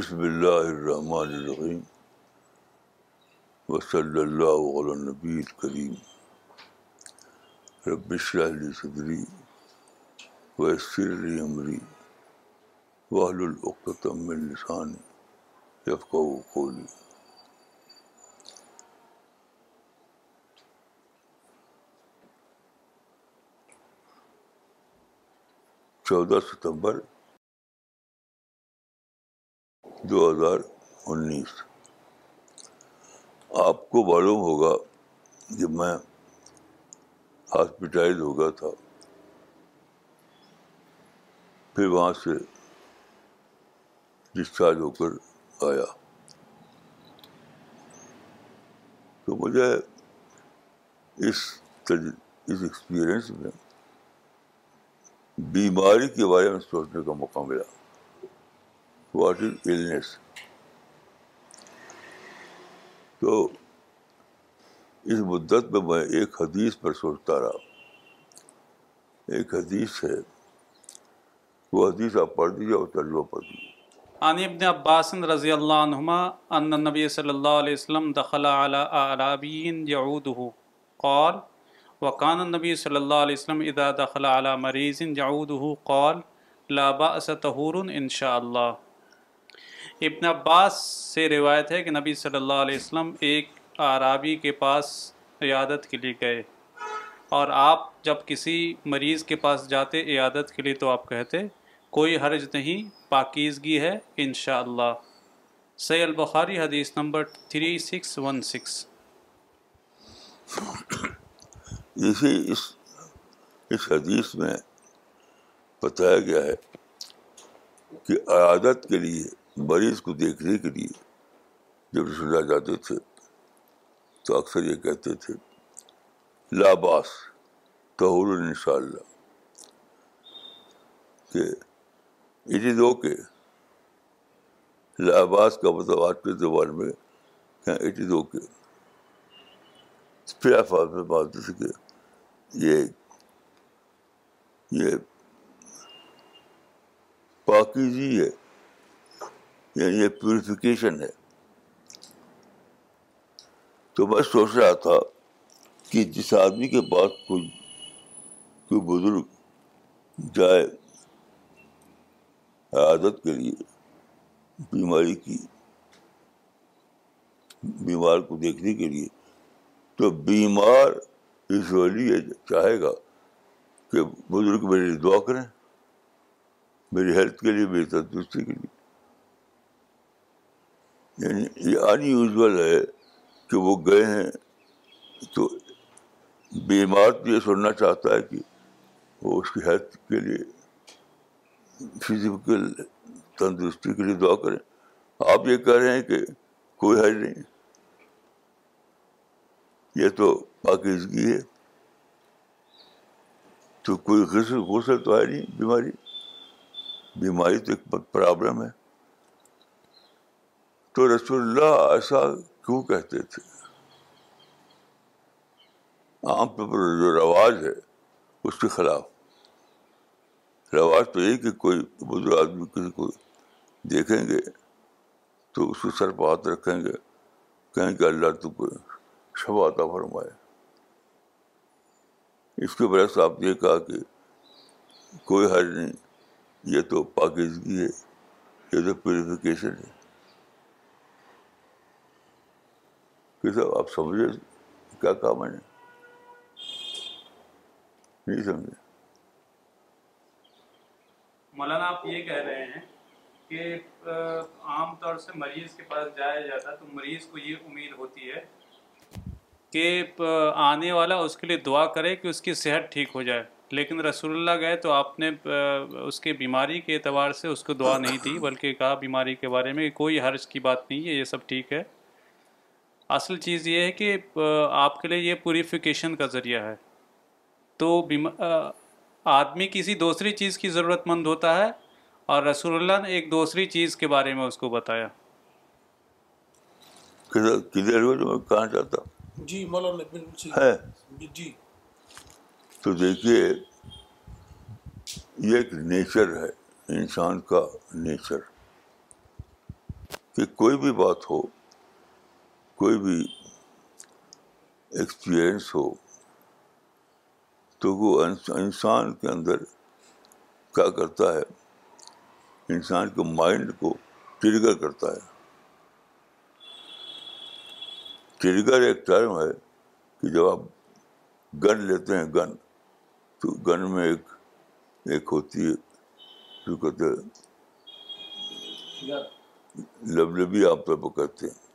بسم اللہ الرحمن الرحیم وصلی اللہ صلی نبی علب رب علی صدری ویسر عمری وحل العقتم وسر قولی چودہ ستمبر دو ہزار انیس آپ کو معلوم ہوگا کہ میں ہاسپٹلائز ہو گیا تھا پھر وہاں سے ڈسچارج ہو کر آیا تو مجھے اس اس ایکسپیرئنس میں بیماری کے بارے میں سوچنے کا موقع ملا واٹ از النیس تو اس مدت میں میں ایک حدیث پر سوچتا رہا ایک حدیث ہے وہ حدیث آپ پڑھ دیجیے اور ترجمہ پڑھ دیجیے عن ابن عباس رضی اللہ عنہما ان النبی صلی اللہ علیہ وسلم دخل على اعرابی یعودہ قال وکان النبی صلی اللہ علیہ وسلم اذا دخل على مریض یعودہ قال لا بأس طهور ان شاء اللہ ابن عباس سے روایت ہے کہ نبی صلی اللہ علیہ وسلم ایک آرابی کے پاس عیادت کے لیے گئے اور آپ جب کسی مریض کے پاس جاتے عیادت کے لیے تو آپ کہتے کوئی حرج نہیں پاکیزگی ہے انشاءاللہ سی البخاری حدیث نمبر 3616 اسی اس اس حدیث میں بتایا گیا ہے کہ عیادت کے لیے مریض کو دیکھنے کے لیے جب شدہ جاتے تھے تو اکثر یہ کہتے تھے لاباس تحر ان شاء اللہ کہ اٹ از اوکے لاباس کا مطلب آج کے زبان میں اٹ از اوکے پھر آپ پلافاف بات یہ یہ پاکیزی ہے یعنی یہ پیوریفیکیشن ہے تو میں سوچ رہا تھا کہ جس آدمی کے پاس کوئی کوئی بزرگ جائے عادت کے لیے بیماری کی بیمار کو دیکھنے کے لیے تو بیمار اس یہ چاہے گا کہ بزرگ میری دعا کریں میری ہیلتھ کے لیے میری تندرستی کے لیے یعنی یہ انیوژل ہے کہ وہ گئے ہیں تو بیمار تو یہ سننا چاہتا ہے کہ وہ اس کی ہیلتھ کے لیے فزیکل تندرستی کے لیے دعا کریں آپ یہ کہہ رہے ہیں کہ کوئی حج نہیں یہ تو پاکیزگی ہے تو کوئی غسل غسل تو ہے نہیں بیماری بیماری تو ایک پرابلم ہے تو رسول اللہ ایسا کیوں کہتے تھے عام طور پر جو رواج ہے اس کے خلاف رواج تو یہی کہ کوئی بزرگ آدمی کسی کو دیکھیں گے تو اس کو سر پہ ہاتھ رکھیں گے کہیں کہ اللہ تو کوئی شب آتا فرمائے اس کے برعکس آپ نے یہ کہا کہ کوئی حج نہیں یہ تو پاکیزگی ہے یہ تو پیوریفیکیشن ہے کہ صاحب آپ سمجھے کیا کام ہے مولانا آپ یہ کہہ رہے ہیں کہ عام طور سے مریض کے پاس جایا جاتا تو مریض کو یہ امید ہوتی ہے کہ آنے والا اس کے لیے دعا کرے کہ اس کی صحت ٹھیک ہو جائے لیکن رسول اللہ گئے تو آپ نے اس کے بیماری کے اعتبار سے اس کو دعا نہیں دی بلکہ کہا بیماری کے بارے میں کوئی حرج کی بات نہیں ہے یہ سب ٹھیک ہے اصل چیز یہ ہے کہ آپ کے لیے یہ پوریفیکیشن کا ذریعہ ہے تو آدمی کسی دوسری چیز کی ضرورت مند ہوتا ہے اور رسول اللہ نے ایک دوسری چیز کے بارے میں اس کو بتایا میں کہاں جاتا جی مولانا ہے جی تو دیکھیے ایک نیچر ہے انسان کا نیچر کہ کوئی بھی بات ہو کوئی بھی ایکسپیرئنس ہو تو وہ انسان کے اندر کیا کرتا ہے انسان کے مائنڈ کو ٹرگر کرتا ہے ٹرگر ایک ٹرم ہے کہ جب آپ گن لیتے ہیں گن تو گن میں ایک ایک ہوتی ہے جو کہتے ہیں لبلبی آپ پہ کہتے ہیں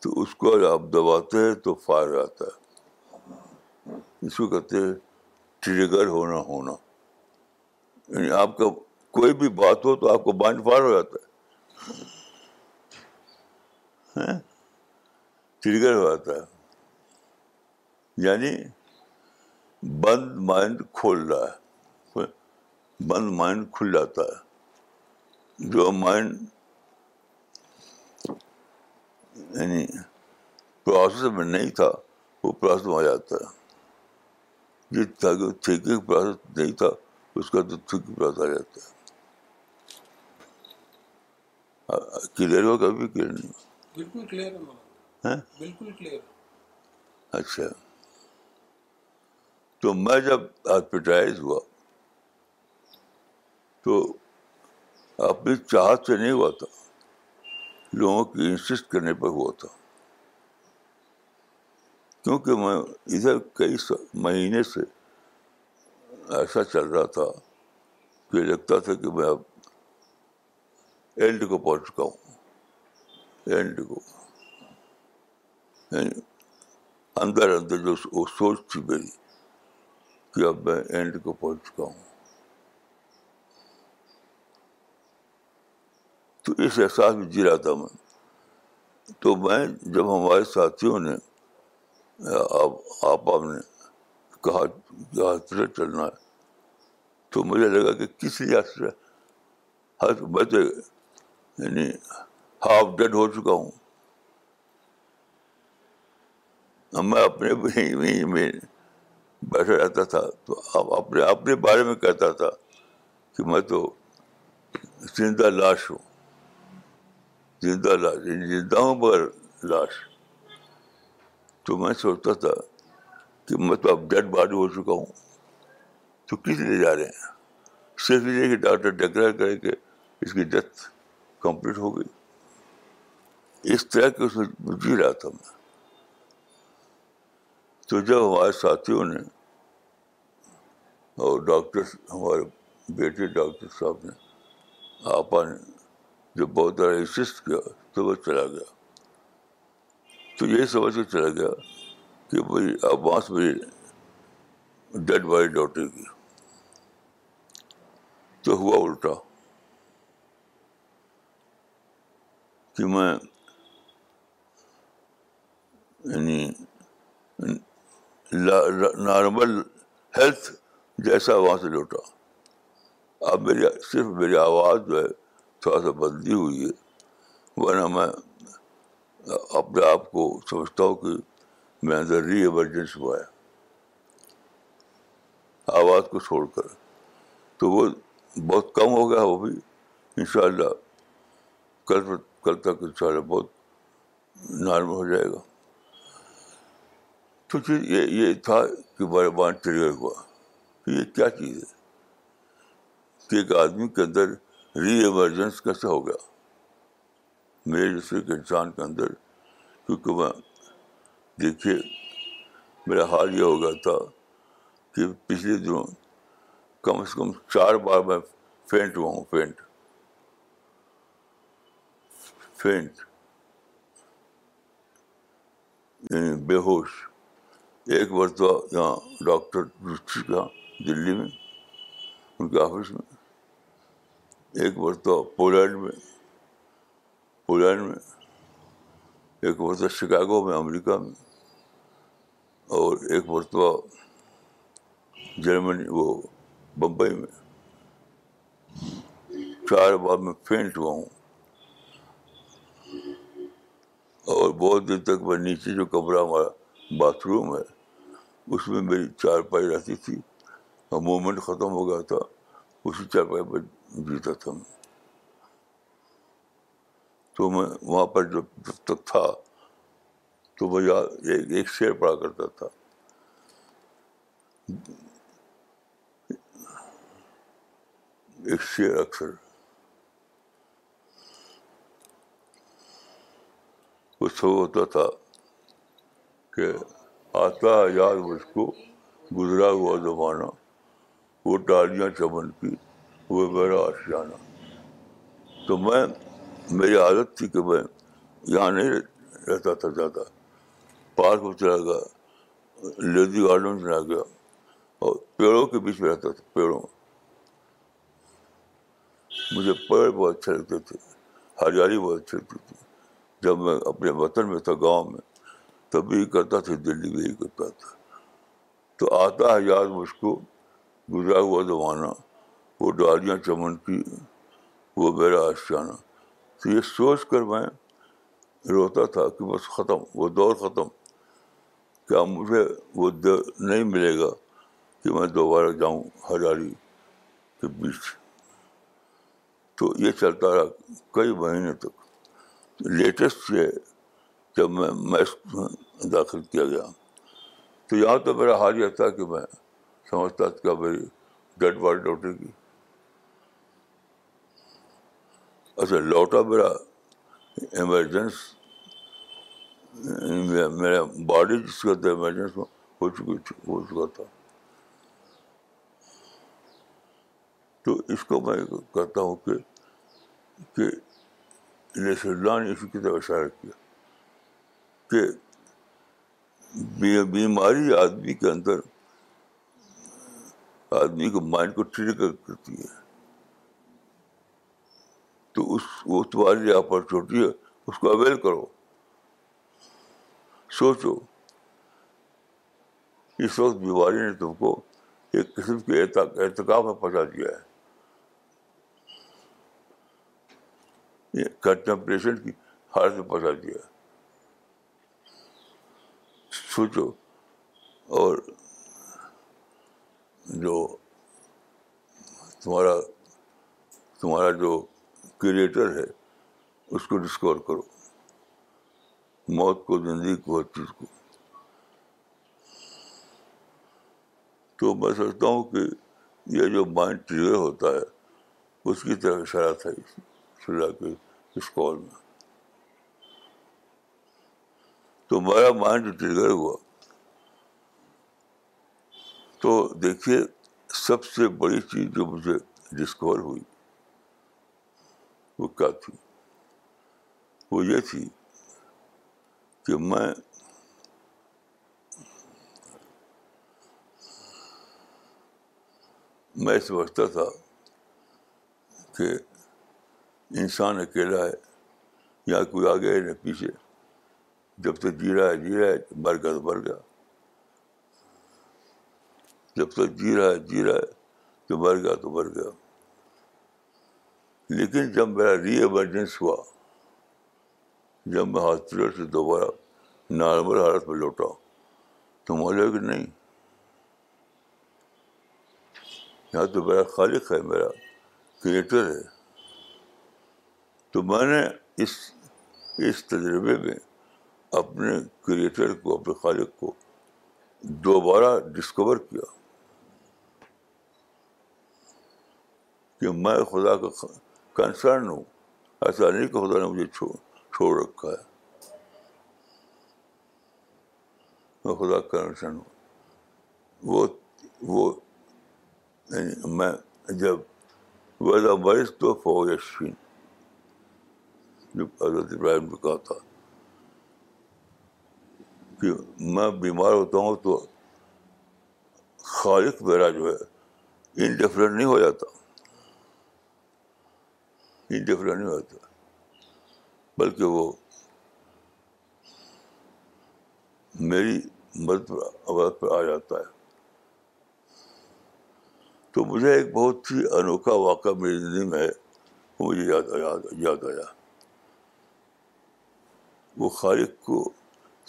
تو اس کو اگر آپ دباتے ہیں تو فائر آتا ہے اس کو کہتے ہیں ٹریگر ہونا ہونا یعنی آپ کا کوئی بھی بات ہو تو آپ کو بائنڈ فائر ہو جاتا ہے ہاں؟ ٹریگر ہو جاتا ہے یعنی بند مائنڈ کھول رہا ہے بند مائنڈ کھل جاتا ہے جو مائنڈ یعنی پروسیس میں نہیں تھا وہ پروسیس میں آ جاتا ہے یہ تھا کہ تھنکنگ پروسیس نہیں تھا اس کا تو تھنکنگ پروسیس آ جاتا ہے کلیئر ہو کبھی کلیئر نہیں بالکل کلیئر ہاں؟ بالکل کلیئر اچھا تو میں جب ہاسپٹلائز ہوا تو اپنی چاہت سے نہیں ہوا تھا لوگوں کی انسسٹ کرنے پر ہوا تھا کیونکہ میں ادھر کئی مہینے سے ایسا چل رہا تھا کہ لگتا تھا کہ میں اب اینڈ کو پہنچ چکا ہوں اینڈ کو یعنی اندر اندر جو وہ سوچ تھی میری کہ اب میں اینڈ کو پہنچ چکا ہوں تو اس احساس میں جی رہا تھا میں تو میں جب ہمارے ساتھیوں نے آپ آپ نے کہا چلنا ہے تو مجھے لگا کہ کس لیے میں تو یعنی ہاف ڈیڈ ہو چکا ہوں میں اپنے وہیں میں بیٹھا رہتا تھا تو اپنے اپنے بارے میں کہتا تھا کہ میں تو زندہ لاش ہوں زندہ لاش زندہ ہوں مگر لاش تو میں سوچتا تھا کہ میں تو اب ڈیڈ باڈی ہو چکا ہوں تو کس لیے جا رہے ہیں صرف یہ کہ ڈاکٹر ڈکلیئر کرے کہ اس کی ڈیتھ کمپلیٹ ہو گئی اس طرح کے اس میں جی رہا تھا میں تو جب ہمارے ساتھیوں نے اور ڈاکٹر ہمارے بیٹے ڈاکٹر صاحب نے آپا نے جو بہت زیادہ انسسٹ کیا تو وہ چلا گیا تو یہ سمجھ کے چلا گیا کہ بھائی عباس میری ڈیڈ باڈی ڈاٹر کی تو ہوا الٹا کہ میں یعنی نارمل ہیلتھ جیسا وہاں سے لوٹا اب میری صرف میری آواز جو ہے تھوڑا سا بدلی ہوئی ہے ورنہ میں اپنے آپ کو سمجھتا ہوں کہ میں اندر ری ایمرجنس ہوا ہے آواز کو چھوڑ کر تو وہ بہت کم ہو گیا وہ بھی ان شاء اللہ کل کل تک ان شاء اللہ بہت نارمل ہو جائے گا تو چیز یہ یہ تھا کہ برے بان ٹریگر ہوا یہ کیا چیز ہے کہ ایک آدمی کے اندر ری ایمرجنس کیسا ہو گیا میرے جیسے ایک انسان کے اندر کیونکہ میں دیکھیے میرا حال یہ ہو گیا تھا کہ پچھلے دنوں کم از کم چار بار میں فینٹ ہوا ہوں فینٹ فینٹ یعنی بے ہوش ایک مرتبہ یہاں ڈاکٹر دلی میں ان کے آفس میں ایک مرتبہ پولینڈ میں پولینڈ میں ایک مرتبہ شکاگو میں امریکہ میں اور ایک مرتبہ جرمنی وہ بمبئی میں چار بار میں فینٹ ہوا ہوں اور بہت دن تک میں نیچے جو کمرہ ہمارا باتھ روم ہے اس میں میری چار پائی رہتی تھی اور مومنٹ ختم ہو گیا تھا اسی چار پائی پر جیتا تھا میں تو میں وہاں پر جب جب تک تھا تو وہ ایک شعر پڑا کرتا تھا ایک شعر اکثر وہ ہوتا تھا کہ ہے یاد مجھ کو گزرا ہوا زمانہ وہ ڈالیاں چمن کی وہ میرا آشیانہ تو میں میری عادت تھی کہ میں یہاں نہیں رہتا تھا زیادہ پارک میں چلا گیا لیزی گارڈن چلا گیا اور پیڑوں کے بیچ میں رہتا تھا پیڑوں مجھے پیڑ بہت اچھے لگتے تھے ہریالی بہت اچھی لگتی تھی جب میں اپنے وطن میں تھا گاؤں میں تب بھی کرتا تھا دلی یہی کرتا تھا تو آتا ہے یاد مجھ کو گزرا ہوا زمانہ وہ ڈالیاں چمن کی وہ میرا آشیانہ تو یہ سوچ کر میں روتا تھا کہ بس ختم وہ دور ختم کیا مجھے وہ دور نہیں ملے گا کہ میں دوبارہ جاؤں ہزاری کے بیچ تو یہ چلتا رہا کئی مہینے تک لیٹسٹ یہ جب میں میس میں داخل کیا گیا تو یہاں تو میرا حال یہ تھا کہ میں سمجھتا تھا کیا میری ڈیڈ باڈی لوٹے گی اچھا لوٹا میرا ایمرجنس میرا باڈی جس کا تھا ایمرجنس ہو چکی تھی ہو چکا تھا تو اس کو میں کہتا ہوں کہ کہ شاء اللہ نے اسی کی طرف اشارہ کیا کہ بیماری آدمی کے اندر آدمی کے مائنڈ کو ٹریگر کرتی ہے تو اس وہ تمہاری جو ہے اس کو اویل کرو سوچو اس وقت بیماری نے تم کو ایک قسم کے احتکاب میں پہنچا دیا ہے کنٹمپریشن کی حالت میں پہنچا دیا ہے سوچو اور جو تمہارا تمہارا جو کریٹر ہے اس کو ڈسکور کرو موت کو زندگی کو ہر چیز کو تو میں سمجھتا ہوں کہ یہ جو مائنڈ ٹریگر ہوتا ہے اس کی طرح اشارہ تھا کے کال میں تو میرا مائنڈ ٹریگر ہوا تو دیکھیے سب سے بڑی چیز جو مجھے ڈسکور ہوئی وہ کیا تھی وہ یہ تھی کہ میں میں سمجھتا تھا کہ انسان اکیلا ہے یا کوئی آگے ہے نہ پیچھے جب تک جی رہا ہے جی رہا ہے مر گیا تو مر گیا جب تک جی رہا ہے جی رہا ہے تو مر گیا تو مر گیا لیکن جب میرا ری ایمرجنس ہوا جب میں ہاسپٹل سے دوبارہ نارمل حالت میں لوٹا تو مجھے نہیں یہاں تو میرا خالق ہے میرا کریٹر ہے تو میں نے اس اس تجربے میں اپنے کریٹر کو اپنے خالق کو دوبارہ ڈسکور کیا کہ میں خدا کا کنسرن ہوں ایسا نہیں کہ خدا نے مجھے چھوڑ رکھا ہے میں خدا کنسرن ہوں وہ وہ یعنی میں جب مریض تو جب حضرت ابراہیم نے کہا تھا کہ میں بیمار ہوتا ہوں تو خالق میرا جو ہے انڈیفرنٹ نہیں ہو جاتا ڈفرنٹ نہیں ہوتا بلکہ وہ میری مدد آواز پر آ جاتا ہے تو مجھے ایک بہت ہی انوکھا واقعہ میری زندگی میں ہے وہ مجھے یاد آیا وہ خالق کو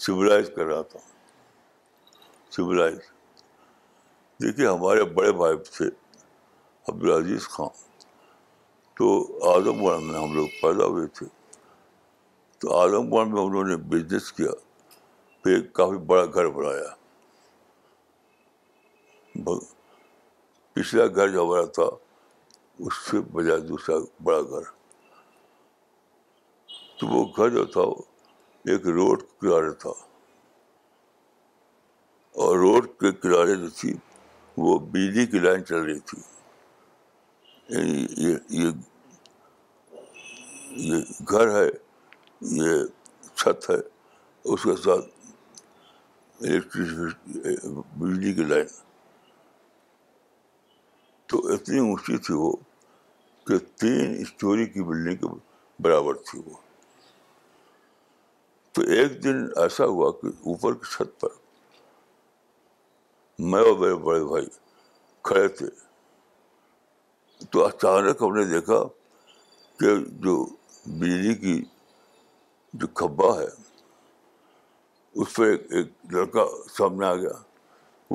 سولائز کر رہا تھا سولائز دیکھیے ہمارے بڑے بھائی تھے عبدالعزیز خان تو اعظم گڑھ میں ہم لوگ پیدا ہوئے تھے تو گڑھ میں انہوں نے بزنس کیا پھر کافی بڑا گھر بنایا پچھلا گھر جو ہمارا تھا اس سے بجائے دوسرا بڑا گھر تو وہ گھر جو تھا ایک روڈ کنارے تھا اور روڈ کے کنارے جو تھی وہ بجلی کی لائن چل رہی تھی یہ گھر ہے یہ چھت ہے اس کے ساتھ الیکٹریسٹی بجلی کی لائن تو اتنی اونچی تھی وہ کہ تین اسٹوری کی بلڈنگ کے برابر تھی وہ تو ایک دن ایسا ہوا کہ اوپر کی چھت پر میں اور میرے بڑے بھائی کھڑے تھے تو اچانک ہم نے دیکھا کہ جو بجلی کی جو کھبا ہے اس پہ ایک لڑکا سامنے آ گیا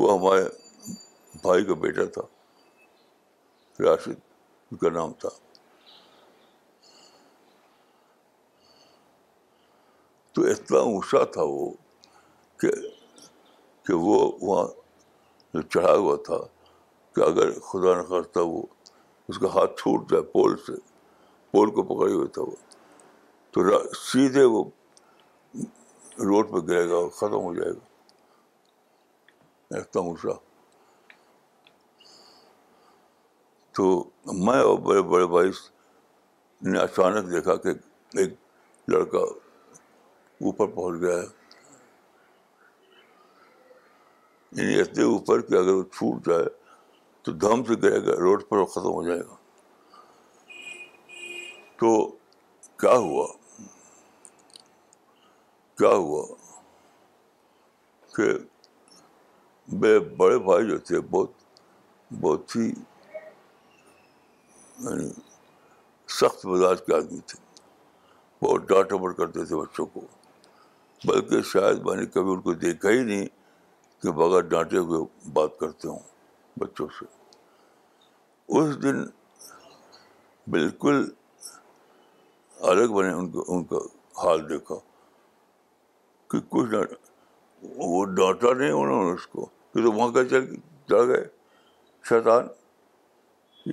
وہ ہمارے بھائی کا بیٹا تھا راشد ان کا نام تھا تو اتنا اونچا تھا وہ کہ وہ وہاں جو چڑھا ہوا تھا کہ اگر خدا نخواستہ وہ اس کا ہاتھ چھوٹ جائے پول سے پول کو پکڑے ہوئے تھا وہ تو سیدھے وہ روڈ پہ گرے گا اور ختم ہو جائے گا تو میں اور بڑے بڑے بھائی نے اچانک دیکھا کہ ایک لڑکا اوپر پہنچ گیا ہے یعنی اتنے اوپر کہ اگر وہ چھوٹ جائے تو دھم سے گرے گا روڈ پر ختم ہو جائے گا تو کیا ہوا کیا ہوا کہ بے بڑے بھائی جو تھے بہت بہت ہی یعنی سخت مزاج کے آدمی تھے بہت ڈانٹ ابڑ کرتے تھے بچوں کو بلکہ شاید میں نے کبھی ان کو دیکھا ہی نہیں کہ بغیر ڈانٹے ہوئے بات کرتے ہوں بچوں سے اس دن بالکل الگ بنے ان کو ان کا حال دیکھا کہ کچھ نہ وہ ڈانٹا نہیں انہوں نے اس کو کہ تو وہاں چل گئے شیطان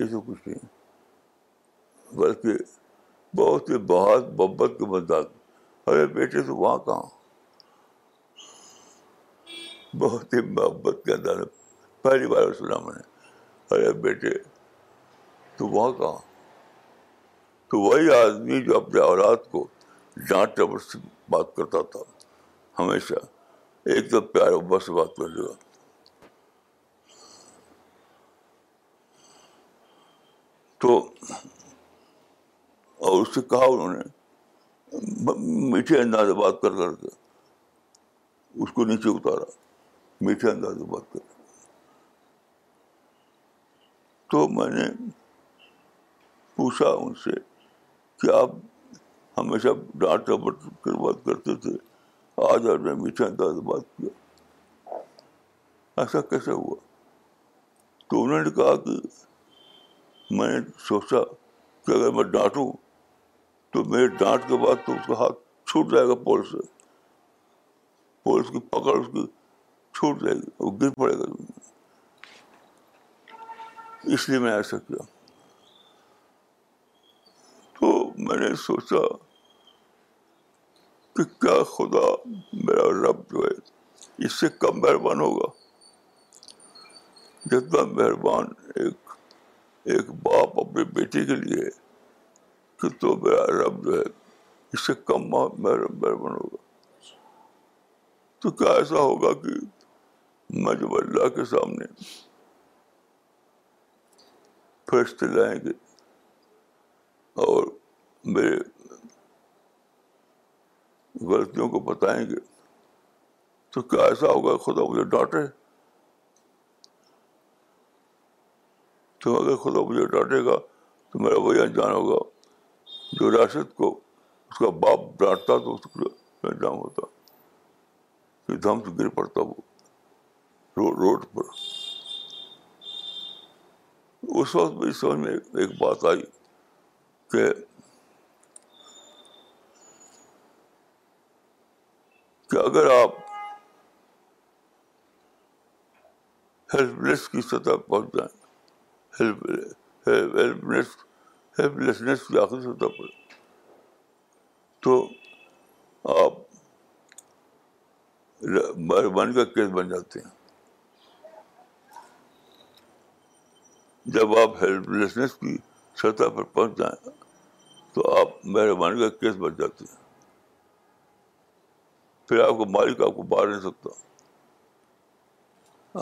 یہ سب کچھ نہیں بلکہ بہت ہی بہت محبت کے بدال ارے بیٹے تو وہاں کہاں بہت ہی محبت کے انداز پہلی بار میں ارے بیٹے تو وہاں کہا تو وہی آدمی جو اپنے اولاد کو ڈانٹ ٹبر سے بات کرتا تھا ہمیشہ ایک دم پیار ابا سے بات کر لے گا تو اور اس سے کہا انہوں نے میٹھے انداز بات کر کر کے اس کو نیچے اتارا میٹھے انداز بات کر تو میں نے پوچھا ان سے کہ آپ ہمیشہ ڈانٹ ڈپٹ کر بات کرتے تھے آج آپ نے میٹھے انداز بات کیا ایسا کیسا ہوا تو انہوں نے کہا کہ میں نے سوچا کہ اگر میں ڈانٹوں تو میرے ڈانٹ کے بعد تو اس کا ہاتھ چھوٹ جائے گا پولیس سے پولیس کی پکڑ اس کی چھوٹ جائے گی اور گر پڑے گا اس لیے میں ایسا کیا تو میں نے سوچا کہ کیا خدا میرا رب جو ہے اس سے کم مہربان ہوگا جتنا مہربان ایک ایک باپ اپنے بیٹے کے لیے کہ تو میرا رب جو ہے اس سے کم مہربان ہوگا تو کیا ایسا ہوگا کہ میں جب اللہ کے سامنے فرشتے لائیں گے اور میرے غلطیوں کو بتائیں گے تو کیا ایسا ہوگا خدا مجھے ڈانٹے تو اگر خدا مجھے ڈانٹے گا تو میرا وہی انجان ہوگا جو ریاست کو اس کا باپ ڈانٹتا تو اس کو انجام ہوتا کہ دھم سے گر پڑتا وہ روڈ پر اس وقت میری سمجھ میں ایک بات آئی کہ کہ اگر آپ ہیلپ لیس کی سطح پہنچ جائیں ہیلپ لیس ہیلپ لیسنیس کی آخری سطح پر تو آپ مہربانی کا کیس بن جاتے ہیں جب آپ ہیلپ لیسنس کی سطح پر پہنچ جائیں تو آپ مہربانی کا کیس بن جاتے آپ کو مالک آپ کو باہر نہیں سکتا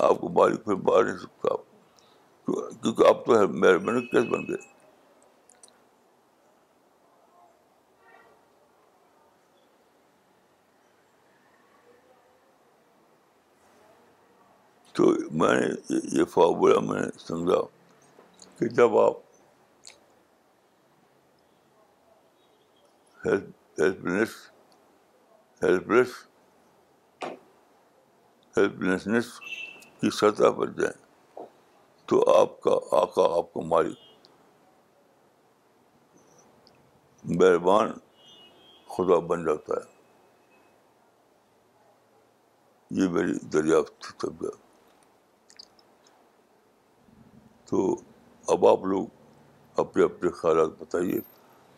آپ کو مالک پھر باہر نہیں سکتا آپ کیونکہ آپ تو مہربانی کیس بن گئے تو میں نے یہ فارمولہ میں نے سمجھا کہ جب آپ ہیلپلیس ہیلپلیس ہیلپلیسنیس کی سطح پر جائیں تو آپ کا آقا آپ کو مالک مہربان خدا بن جاتا ہے یہ میری دریافت تھی تب تو اب آپ لوگ اپنے اپنے خیالات بتائیے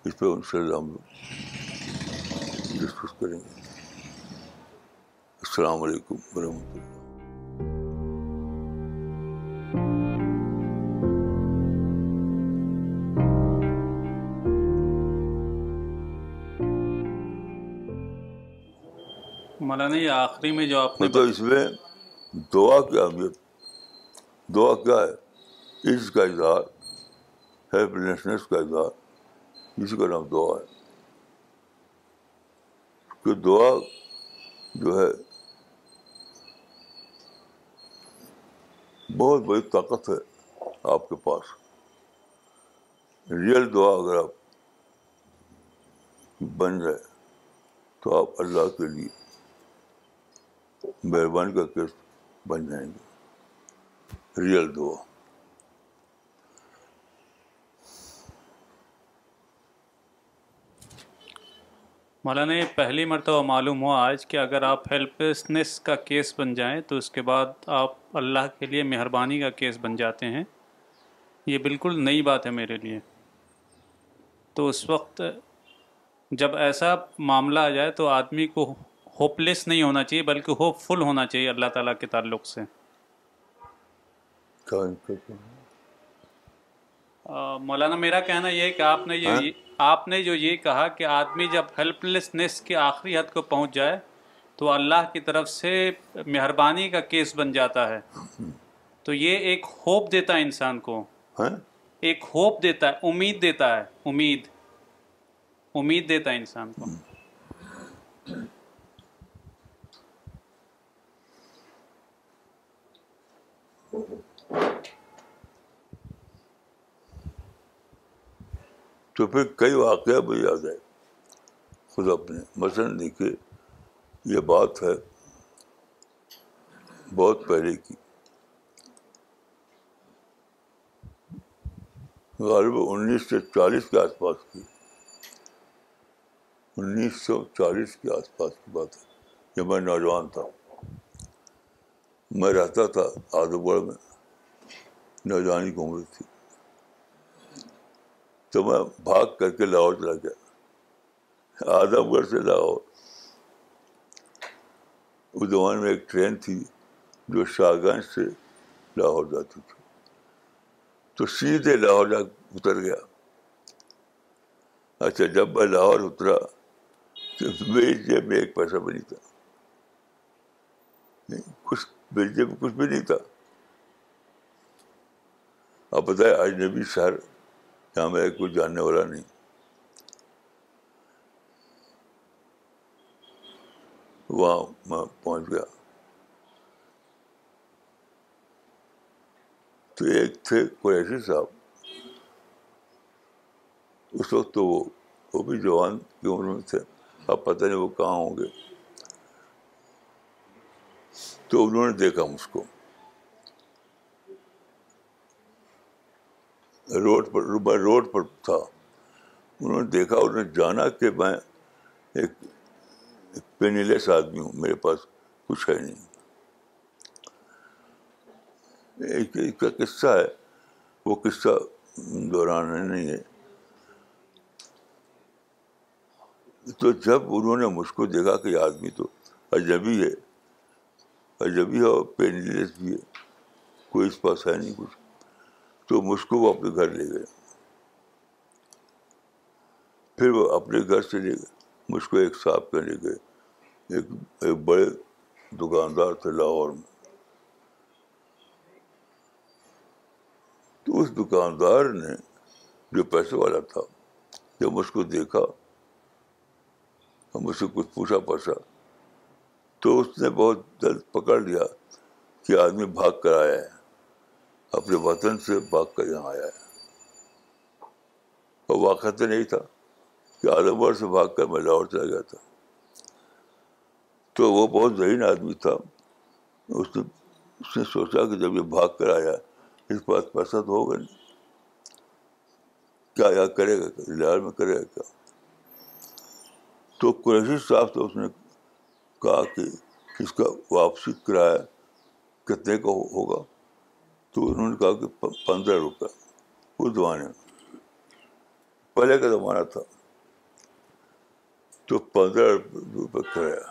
اس پہ ان کریں اللہ السلام علیکم ورحمۃ اللہ مولانا یہ آخری میں جو آپ نے تو مطلب اس میں دعا کی اہمیت دعا کیا ہے عز کا اظہار ہیلپ لیسنس کا اظہار جس کا نام دعا ہے کہ دعا جو ہے بہت بڑی طاقت ہے آپ کے پاس ریئل دعا اگر آپ بن جائے تو آپ اللہ کے لیے مہربانی کا کیس بن جائیں گے ریئل دعا مولانا یہ پہلی مرتبہ معلوم ہوا آج کہ اگر آپ ہیلپسنس کا کیس بن جائیں تو اس کے بعد آپ اللہ کے لیے مہربانی کا کیس بن جاتے ہیں یہ بالکل نئی بات ہے میرے لیے تو اس وقت جب ایسا معاملہ آ جائے تو آدمی کو ہوپ لیس نہیں ہونا چاہیے بلکہ ہوپ فل ہونا چاہیے اللہ تعالیٰ کے تعلق سے مولانا میرا کہنا یہ ہے کہ آپ نے یہ ہاں؟ آپ نے جو یہ کہا کہ آدمی جب ہیلپ لیسنیس کے آخری حد کو پہنچ جائے تو اللہ کی طرف سے مہربانی کا کیس بن جاتا ہے تو یہ ایک ہوپ دیتا ہے انسان کو ہاں؟ ایک ہوپ دیتا ہے امید دیتا ہے امید امید دیتا ہے انسان کو تو پھر کئی واقعہ بھی یاد آئے خود اپنے مثلاً دیکھیے یہ بات ہے بہت پہلے کی غالب انیس سو چالیس کے آس پاس کی انیس سو چالیس کے آس پاس کی بات ہے جب میں نوجوان تھا میں رہتا تھا آدم گڑھ میں نوجوانی کی عمر تھی تو میں بھاگ کر کے لاہور چلا گیا آدم گڑھ سے لاہور اس زمانے میں ایک ٹرین تھی جو شاہ گنج سے لاہور جاتی تھی تو سیدھے لاہور جا اتر گیا اچھا جب میں لاہور اترا تو میری جیب میں ایک پیسہ بھی نہیں تھا کچھ میری جیب کچھ بھی نہیں تھا آپ بتائیں اجنبی شہر کچھ جاننے والا نہیں وہاں میں پہنچ گیا تو ایک تھے قریشی صاحب اس وقت تو وہ وہ بھی جوان کی عمر میں تھے اب پتہ نہیں وہ کہاں ہوں گے تو انہوں نے دیکھا مجھ کو روڈ پر روڈ پر تھا انہوں نے دیکھا انہوں نے جانا کہ میں ایک لیس آدمی ہوں میرے پاس کچھ ہے نہیں ایک کا قصہ ہے وہ قصہ دوران ہے نہیں ہے تو جب انہوں نے مجھ کو دیکھا کہ آدمی تو عجبی ہے عجبی ہے اور پینلیس بھی ہے کوئی اس پاس ہے نہیں کچھ تو مجھ کو وہ اپنے گھر لے گئے پھر وہ اپنے گھر سے لے گئے مجھ کو ایک صاحب کے لے گئے ایک ایک بڑے دکاندار تھے لاہور میں تو اس دکاندار نے جو پیسے والا تھا جب مجھ کو دیکھا مجھ سے کچھ پوچھا پوچھا تو اس نے بہت جلد پکڑ لیا کہ آدمی بھاگ کر آیا ہے اپنے وطن سے بھاگ کر یہاں آیا ہے اور تو نہیں تھا کہ عالم بھر سے بھاگ کر میں لاہور چلا گیا تھا تو وہ بہت ذہین آدمی تھا اس نے اس نے سوچا کہ جب یہ بھاگ کر آیا اس پاس پیسہ تو ہوگا نہیں کیا یہاں کرے گا لاہور میں کرے گا کیا تو قریشی صاحب سے اس نے کہا کہ اس کا واپسی کرایہ کتنے کا ہوگا تو انہوں نے کہا کہ پندرہ روپے اس زمانے میں پہلے کا زمانہ تھا تو پندرہ روپے کرایا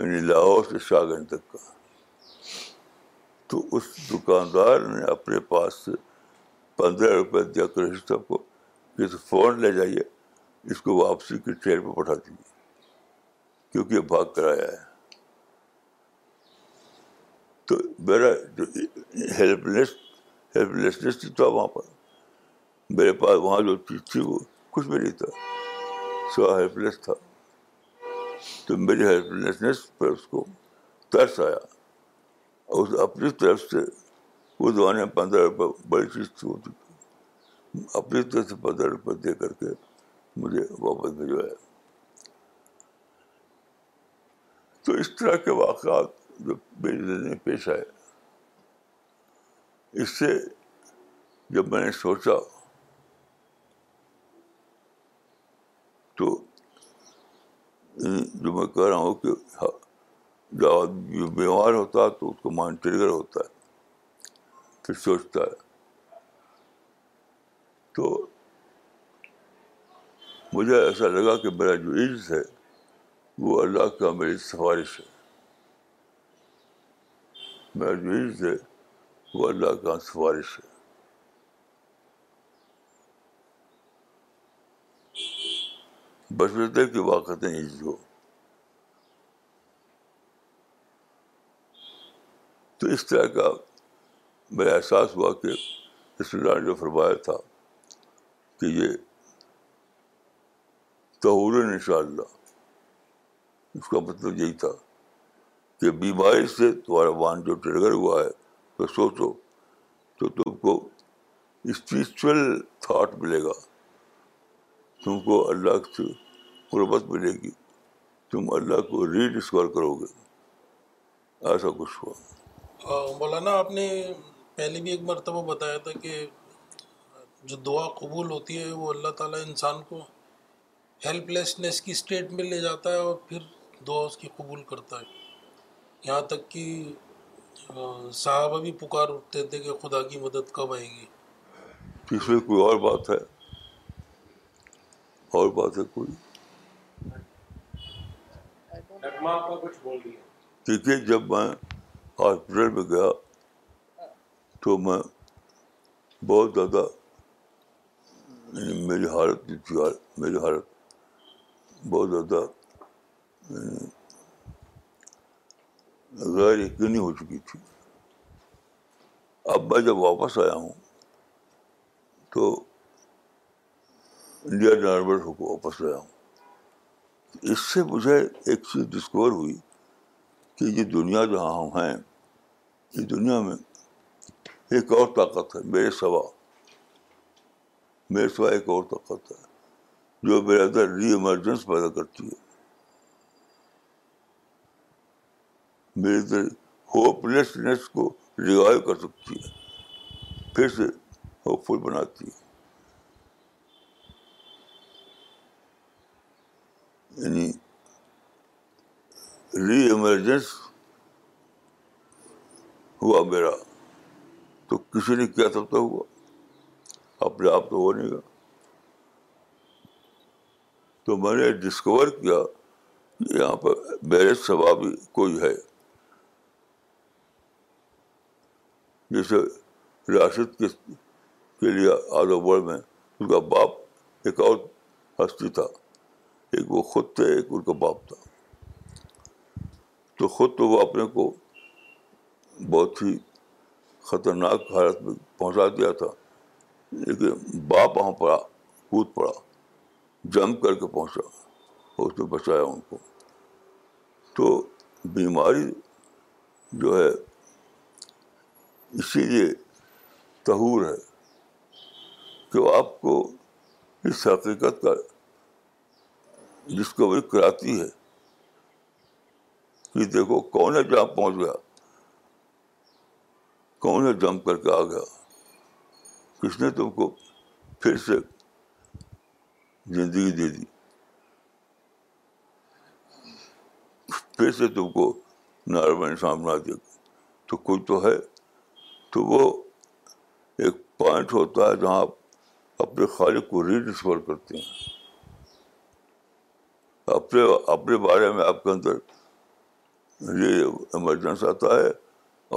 یعنی لاہور سے شاہ گنج تک کا تو اس دکاندار نے اپنے پاس سے پندرہ روپے دیا کر فون لے جائیے اس کو واپسی کی ٹرین پہ بٹھا دیجیے کیونکہ یہ بھاگ کرایا ہے تو میرا جو ہیلپ لیس ہیلپ تھی تھا وہاں پر میرے پاس وہاں جو چیز تھی وہ کچھ بھی نہیں تھا سو ہیلپ لیس تھا تو میری ہیلپ لیسنیس پر اس کو ترس آیا اس اپنی طرف سے وہ زمانے میں پندرہ روپے بڑی چیز تھی ہوتی تھی اپنی طرف سے پندرہ روپے دے کر کے مجھے واپس بھجوایا تو اس طرح کے واقعات جو میری زندگی پیش آئے اس سے جب میں نے سوچا تو جو میں کہہ رہا ہوں کہ جو بیمار ہوتا ہے تو اس کو مائنڈ ٹریگر ہوتا ہے پھر سوچتا ہے تو مجھے ایسا لگا کہ میرا جو عز ہے وہ اللہ کا میری سفارش ہے وہ اللہ کا سفارش ہے بشرطے کے ہو تو اس طرح کا میں احساس ہوا کہ اس نے جو فرمایا تھا کہ یہ تہور ان شاء اللہ اس کا مطلب یہی تھا کہ بیماری سے تمہارا مان جو ٹرگر ہوا ہے تو سوچو تو تم کو اسپریچل تھاٹ ملے گا تم کو اللہ سے قربت ملے گی تم اللہ کو ری ڈسکور کرو گے ایسا کچھ ہوا مولانا آپ نے پہلے بھی ایک مرتبہ بتایا تھا کہ جو دعا قبول ہوتی ہے وہ اللہ تعالیٰ انسان کو ہیلپ لیسنیس کی اسٹیٹ میں لے جاتا ہے اور پھر دعا اس کی قبول کرتا ہے یہاں تک کہ صحابہ بھی پکار اٹھتے تھے کہ خدا کی مدد کب آئے گی اس میں کوئی اور بات ہے اور بات ہے کوئی دیکھیے جب میں ہاسپٹل میں گیا تو میں بہت زیادہ میری حالت میری حالت بہت زیادہ غیر یقینی ہو چکی تھی اب میں جب واپس آیا ہوں تو انڈیا نارمل واپس آیا ہوں اس سے مجھے ایک چیز ڈسکور ہوئی کہ یہ دنیا جہاں ہم ہیں یہ دنیا میں ایک اور طاقت ہے میرے سوا میرے سوا ایک اور طاقت ہے جو میرے اندر ری ایمرجنس پیدا کرتی ہے میری لیسنیس کو ریوائو کر سکتی ہے پھر سے ہوپ فل بناتی ہے یعنی ری ایمرجنس ہوا میرا تو کسی نے کیا سب تو ہوا اپنے آپ تو ہو نہیں گا تو میں نے ڈسکور کیا یہاں پر میرے سواب کوئی ہے جیسے ریاست کے لیے آدھا ورلڈ میں ان کا باپ ایک اور ہستی تھا ایک وہ خود تھے ایک ان کا باپ تھا تو خود تو وہ اپنے کو بہت ہی خطرناک حالت میں پہنچا دیا تھا لیکن باپ وہاں پڑا کود پڑا جمپ کر کے پہنچا اس نے بچایا ان کو تو بیماری جو ہے اسی لیے تہور ہے کہ وہ آپ کو اس حقیقت کا ڈسکوری کراتی ہے کہ دیکھو کون ہے جہاں پہنچ گیا کون ہے جمپ کر کے آ گیا کس نے تم کو پھر سے زندگی دے دی پھر سے تم کو انسان سامنا دے تو کوئی تو ہے تو وہ ایک پوائنٹ ہوتا ہے جہاں آپ اپنے خالق کو ری ڈسکور کرتے ہیں اپنے اپنے بارے میں آپ کے اندر یہ ایمرجنس آتا ہے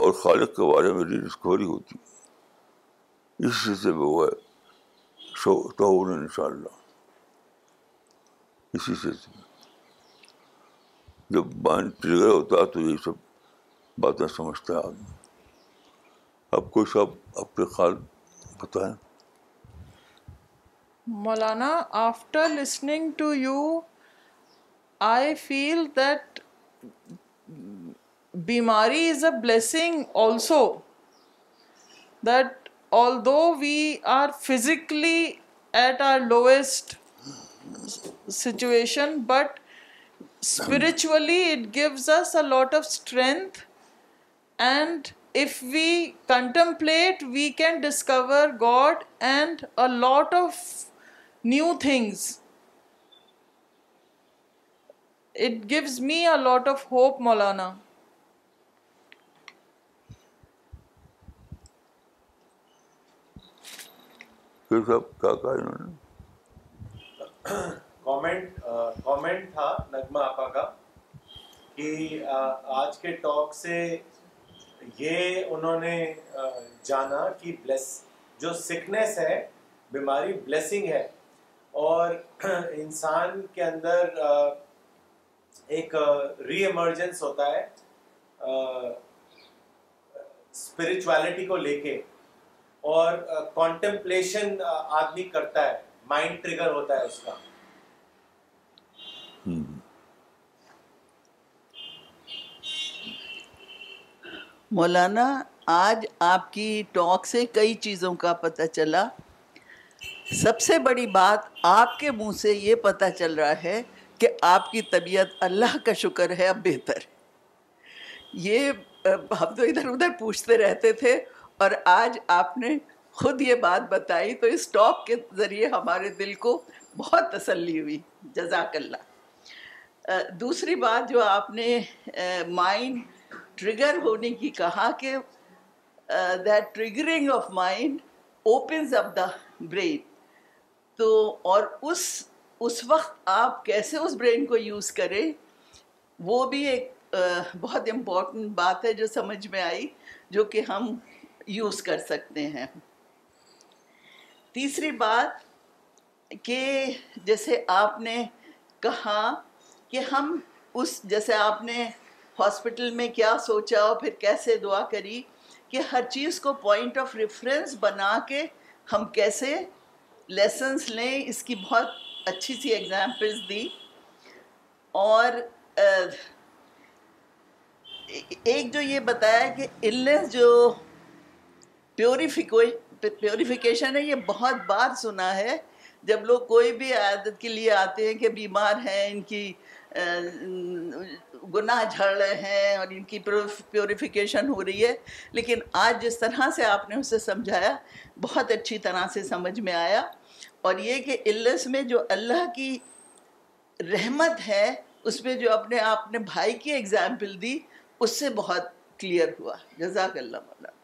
اور خالق کے بارے میں ری ڈسکوری ہوتی ہے اس حصے میں وہ ہے ان شاء اللہ اسی سے جب مائنڈ ہوتا ہے تو یہ سب باتیں سمجھتا ہے آدمی آپ کو مولانا after listening to you I feel that بیماری is a blessing also that all though we are physically at our lowest situation but spiritually it gives us a lot of strength and آج کے talk سے یہ انہوں نے جانا کہ bless جو سکنیس ہے بیماری بلیسنگ ہے اور انسان کے اندر ایک ری ایمرجنس ہوتا ہے اسپرچویلٹی کو لے کے اور کانٹمپلیشن آدمی کرتا ہے مائنڈ ٹریگر ہوتا ہے اس کا مولانا آج آپ کی ٹاک سے کئی چیزوں کا پتہ چلا سب سے بڑی بات آپ کے منہ سے یہ پتہ چل رہا ہے کہ آپ کی طبیعت اللہ کا شکر ہے اب بہتر یہ ہم تو ادھر ادھر پوچھتے رہتے تھے اور آج آپ نے خود یہ بات بتائی تو اس ٹاک کے ذریعے ہمارے دل کو بہت تسلی ہوئی جزاک اللہ دوسری بات جو آپ نے مائنڈ ٹریگر ہونے کی کہا کہ that triggering of mind opens up the brain تو اور اس اس وقت آپ کیسے اس برین کو یوز کریں وہ بھی ایک بہت امپورٹنٹ بات ہے جو سمجھ میں آئی جو کہ ہم یوز کر سکتے ہیں تیسری بات کہ جیسے آپ نے کہا کہ ہم اس جیسے آپ نے ہاسپٹل میں کیا سوچا اور پھر کیسے دعا کری کہ ہر چیز کو پوائنٹ آف ریفرنس بنا کے ہم کیسے لیسنس لیں اس کی بہت اچھی سی اگزامپلس دی اور ایک جو یہ بتایا کہ جو پیوریفیکیشن ہے یہ بہت بار سنا ہے جب لوگ کوئی بھی عادت کے لیے آتے ہیں کہ بیمار ہیں ان کی گناہ جھڑ رہے ہیں اور ان کی پیوریفیکیشن ہو رہی ہے لیکن آج جس طرح سے آپ نے اسے سمجھایا بہت اچھی طرح سے سمجھ میں آیا اور یہ کہ الس میں جو اللہ کی رحمت ہے اس میں جو اپنے آپ نے بھائی کی اگزامپل دی اس سے بہت کلیئر ہوا جزاک اللہ مولا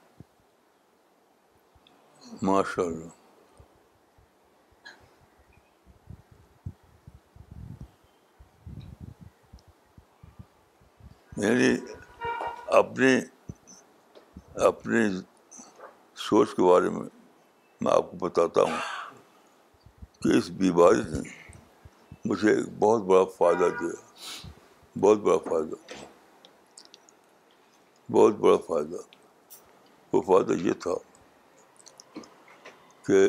ماشاء اللہ یعنی اپنے اپنے سوچ کے بارے میں میں آپ کو بتاتا ہوں کہ اس بیماری نے مجھے بہت بڑا فائدہ دیا بہت بڑا فائدہ بہت بڑا فائدہ وہ فائدہ یہ تھا کہ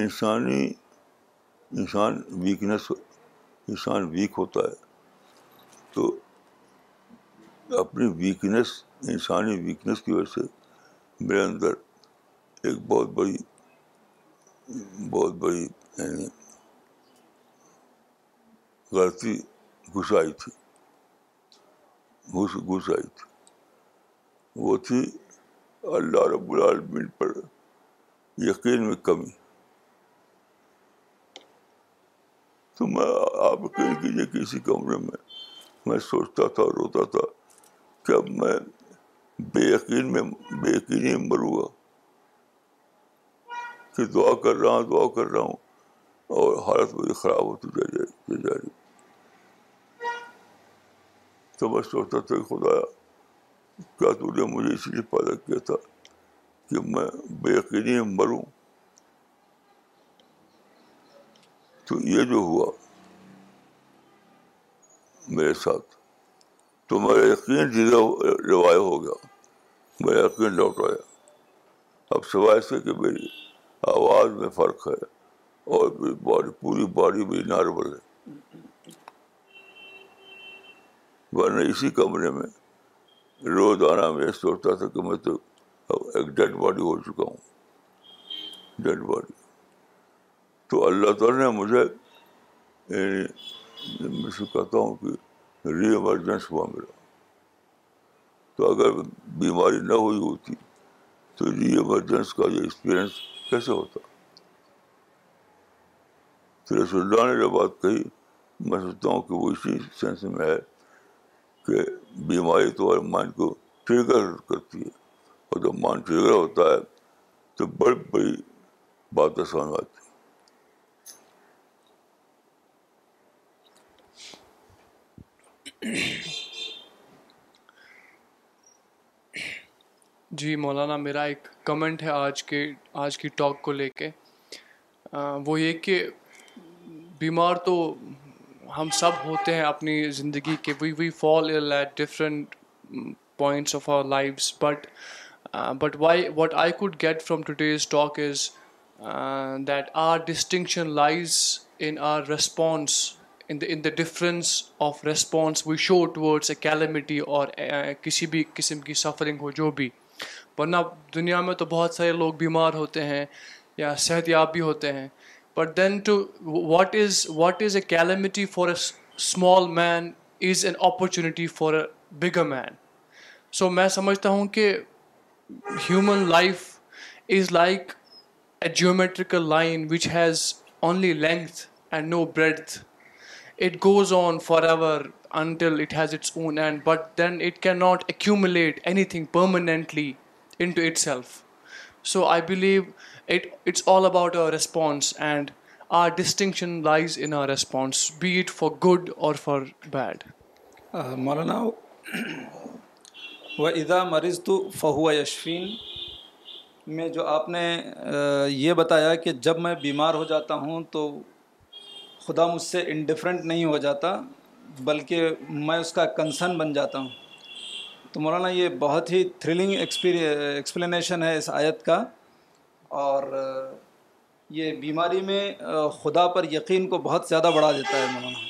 انسانی انسان ویکنیس انسان ویک ہوتا ہے تو اپنی ویکنیس انسانی ویکنیس کی وجہ سے میرے اندر ایک بہت بڑی بہت بڑی یعنی غلطی گھس آئی تھی گھس گھس آئی تھی وہ تھی اللہ رب العالمین پر یقین میں کمی تو میں آپ یقین کیجیے کہ کسی کمرے میں میں سوچتا تھا روتا تھا کہ اب میں بے یقین میں بے یقینی میں مروں گا کہ دعا کر رہا ہوں دعا کر رہا ہوں اور حالت میری خراب ہوتی جا رہی تو میں سوچتا تھا کہ خدایا کیا تو نے مجھے اس لیے پیدا کیا تھا کہ میں بے یقینی مروں تو یہ جو ہوا میرے ساتھ تو میرا یقین روایت ہو گیا میرا یقین لوٹ آیا اب سوائے سے کہ میری آواز میں فرق ہے اور پوری میری نارمل ہے ورنہ اسی کمرے میں روز آنا میں سوچتا تھا کہ میں تو ایک ڈیڈ باڈی ہو چکا ہوں ڈیڈ باڈی تو اللہ تعالیٰ نے مجھے یعنی میں سے کہتا ہوں کہ ری ایمرجنس ہوا میرا تو اگر بیماری نہ ہوئی ہوتی تو ری ایمرجنس کا یہ ایکسپیرئنس کیسے ہوتا تو رسول اللہ نے جو بات کہی میں سوچتا ہوں کہ وہ اسی سینس میں ہے کہ بیماری تمہارے مائنڈ کو ٹریگر کرتی ہے اور جب مائنڈ ٹریگر ہوتا ہے تو بڑی بڑی باتیں سامنے آتی ہیں جی مولانا میرا ایک کمنٹ ہے آج کے آج کی ٹاک کو لے کے وہ یہ کہ بیمار تو ہم سب ہوتے ہیں اپنی زندگی کے we we fall in at different points of our lives but but why what I could get from today's talk is that our distinction lies in our response in the difference of response we show towards a calamity اور کسی بھی قسم کی suffering ہو جو بھی ورنہ دنیا میں تو بہت سارے لوگ بیمار ہوتے ہیں یا صحت یاب بھی ہوتے ہیں but then to what is what is a calamity for a small man is an opportunity for a bigger man so میں سمجھتا ہوں کہ human life is like a geometrical line which has only length and no breadth it goes on forever until it has its own end but then it cannot accumulate anything permanently into itself so I believe it it's all about our response and our distinction lies in our response be it for good اور for bad مرا نام و ادا مرض تو فہو یشفین میں جو آپ نے uh, یہ بتایا کہ جب میں بیمار ہو جاتا ہوں تو خدا مجھ سے انڈیفرنٹ نہیں ہو جاتا بلکہ میں اس کا کنسرن بن جاتا ہوں تو مولانا یہ بہت ہی تھرلنگ ایکسپلینیشن ہے اس آیت کا اور یہ بیماری میں خدا پر یقین کو بہت زیادہ بڑھا دیتا ہے مولانا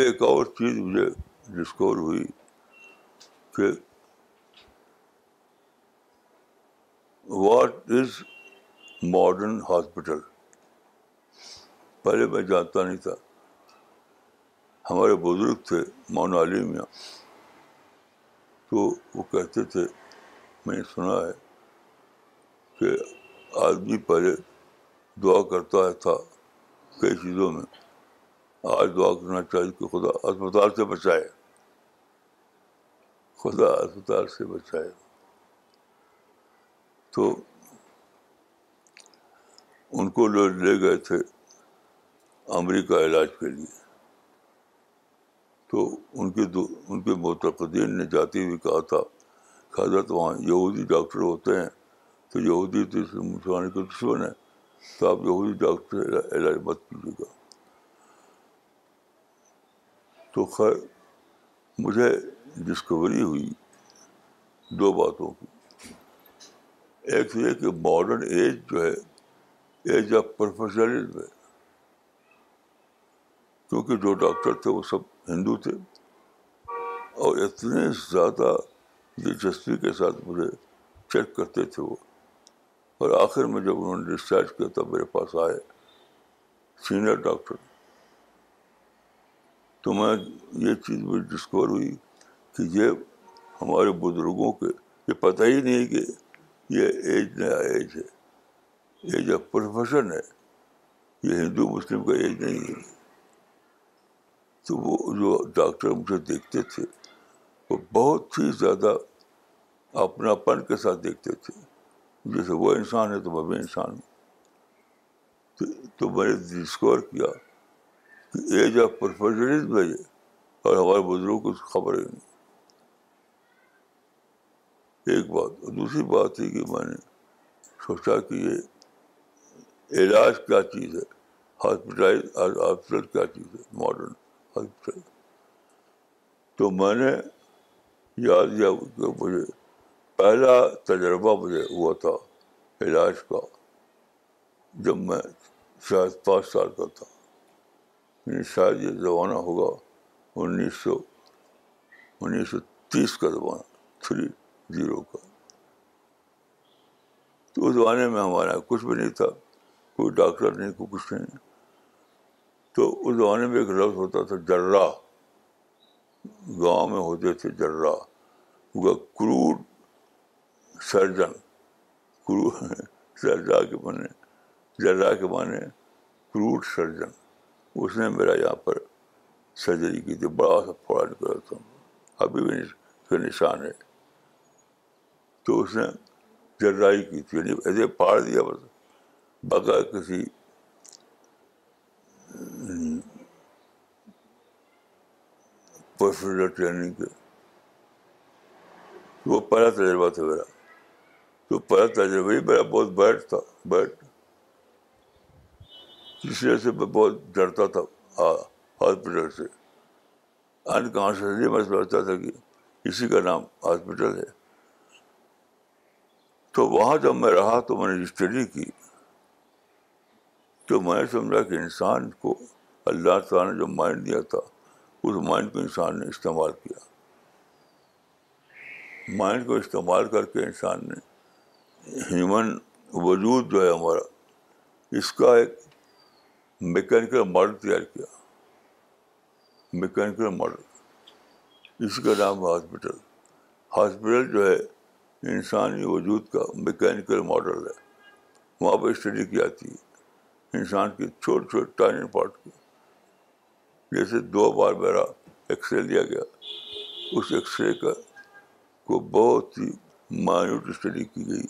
ایک اور چیز مجھے ڈسکور ہوئی کہ واٹ از ماڈرن ہاسپٹل پہلے میں جانتا نہیں تھا ہمارے بزرگ تھے علی میاں تو وہ کہتے تھے میں نے سنا ہے کہ آدمی پہلے دعا کرتا تھا کئی چیزوں میں آج دعا کرنا چاہیے کہ خدا اسپتال سے بچائے خدا اسپتال سے بچائے تو ان کو لے گئے تھے امریکہ علاج کے لیے تو ان کے دو ان کے متقدین نے جاتے ہوئے کہا تھا کہ حضرت وہاں یہودی ڈاکٹر ہوتے ہیں تو یہودی تو مسلمان کے دشمن ہیں تو آپ یہودی ڈاکٹر علاج مت کیجیے گا تو خیر مجھے ڈسکوری ہوئی دو باتوں کی ایک یہ کہ ماڈرن ایج جو ہے ایج آف پروفیشنلزم ہے کیونکہ جو ڈاکٹر تھے وہ سب ہندو تھے اور اتنے زیادہ دلچسپی کے ساتھ مجھے چیک کرتے تھے وہ اور آخر میں جب انہوں نے ڈسچارج کیا تب میرے پاس آئے سینئر ڈاکٹر تو میں یہ چیز بھی ڈسکور ہوئی کہ یہ ہمارے بزرگوں کے یہ پتہ ہی نہیں کہ یہ ایج نیا ایج ہے ایج آف پروفیشن ہے یہ ہندو مسلم کا ایج نہیں ہے تو وہ جو ڈاکٹر مجھے دیکھتے تھے وہ بہت ہی زیادہ اپنا پن کے ساتھ دیکھتے تھے جیسے وہ انسان ہے تو میں بھی انسان ہوں تو میں نے ڈسکور کیا کہ ایج آف یہ اور ہمارے بزرگوں کو خبر ہی نہیں ایک بات اور دوسری بات یہ کہ میں نے سوچا کہ یہ علاج کیا چیز ہے ہاسپٹلائز ہاسپٹل کیا چیز ہے ماڈرن اچھا۔ تو میں نے یاد دیا کہ مجھے پہلا تجربہ مجھے ہوا تھا علاج کا جب میں شاید پانچ سال کا تھا یعنی شاید یہ زمانہ ہوگا انیس سو انیس سو تیس کا زمانہ تھری زیرو کا تو اس زمانے میں ہمارا کچھ بھی نہیں تھا کوئی ڈاکٹر نہیں کوئی کچھ نہیں تو اس زمانے میں ایک لفظ ہوتا تھا جرا گاؤں میں ہوتے تھے جرا وہ سرجا سرجن بنے جرا کے معنی کروڈ سرجن اس نے میرا یہاں پر سرجری کی تھی بڑا سا پھوڑا نکلا تھا ابھی بھی کے نشان ہے تو اس نے جرائی کی تھی یعنی ایسے پھاڑ دیا بس بغیر کسی پرسنل ٹریننگ کے وہ پہلا تجربہ تھا میرا تو پہلا تجربہ ہی میرا بہت بیڈ تھا بیڈ اس وجہ سے میں بہت ڈرتا تھا ہاسپٹل سے ان کانشیس نہیں میں سمجھتا تھا کہ اسی کا نام ہاسپٹل ہے تو وہاں جب میں رہا تو میں نے اسٹڈی کی تو میں سمجھا کہ انسان کو اللہ تعالیٰ نے جو مائنڈ دیا تھا اس مائنڈ کو انسان نے استعمال کیا مائنڈ کو استعمال کر کے انسان نے ہیومن وجود جو ہے ہمارا اس کا ایک میکینیکل ماڈل تیار کیا میکینیکل ماڈل اس کا نام ہے ہاسپٹل ہاسپٹل جو ہے انسانی وجود کا میکینیکل ماڈل ہے وہاں پہ اسٹڈی کی جاتی ہے انسان کی چھوٹے چھوٹے ٹائنی پارٹ کی جیسے دو بار میرا ایکس رے لیا گیا اس ایکس رے کا کو بہت ہی مائنیوٹ اسٹڈی کی گئی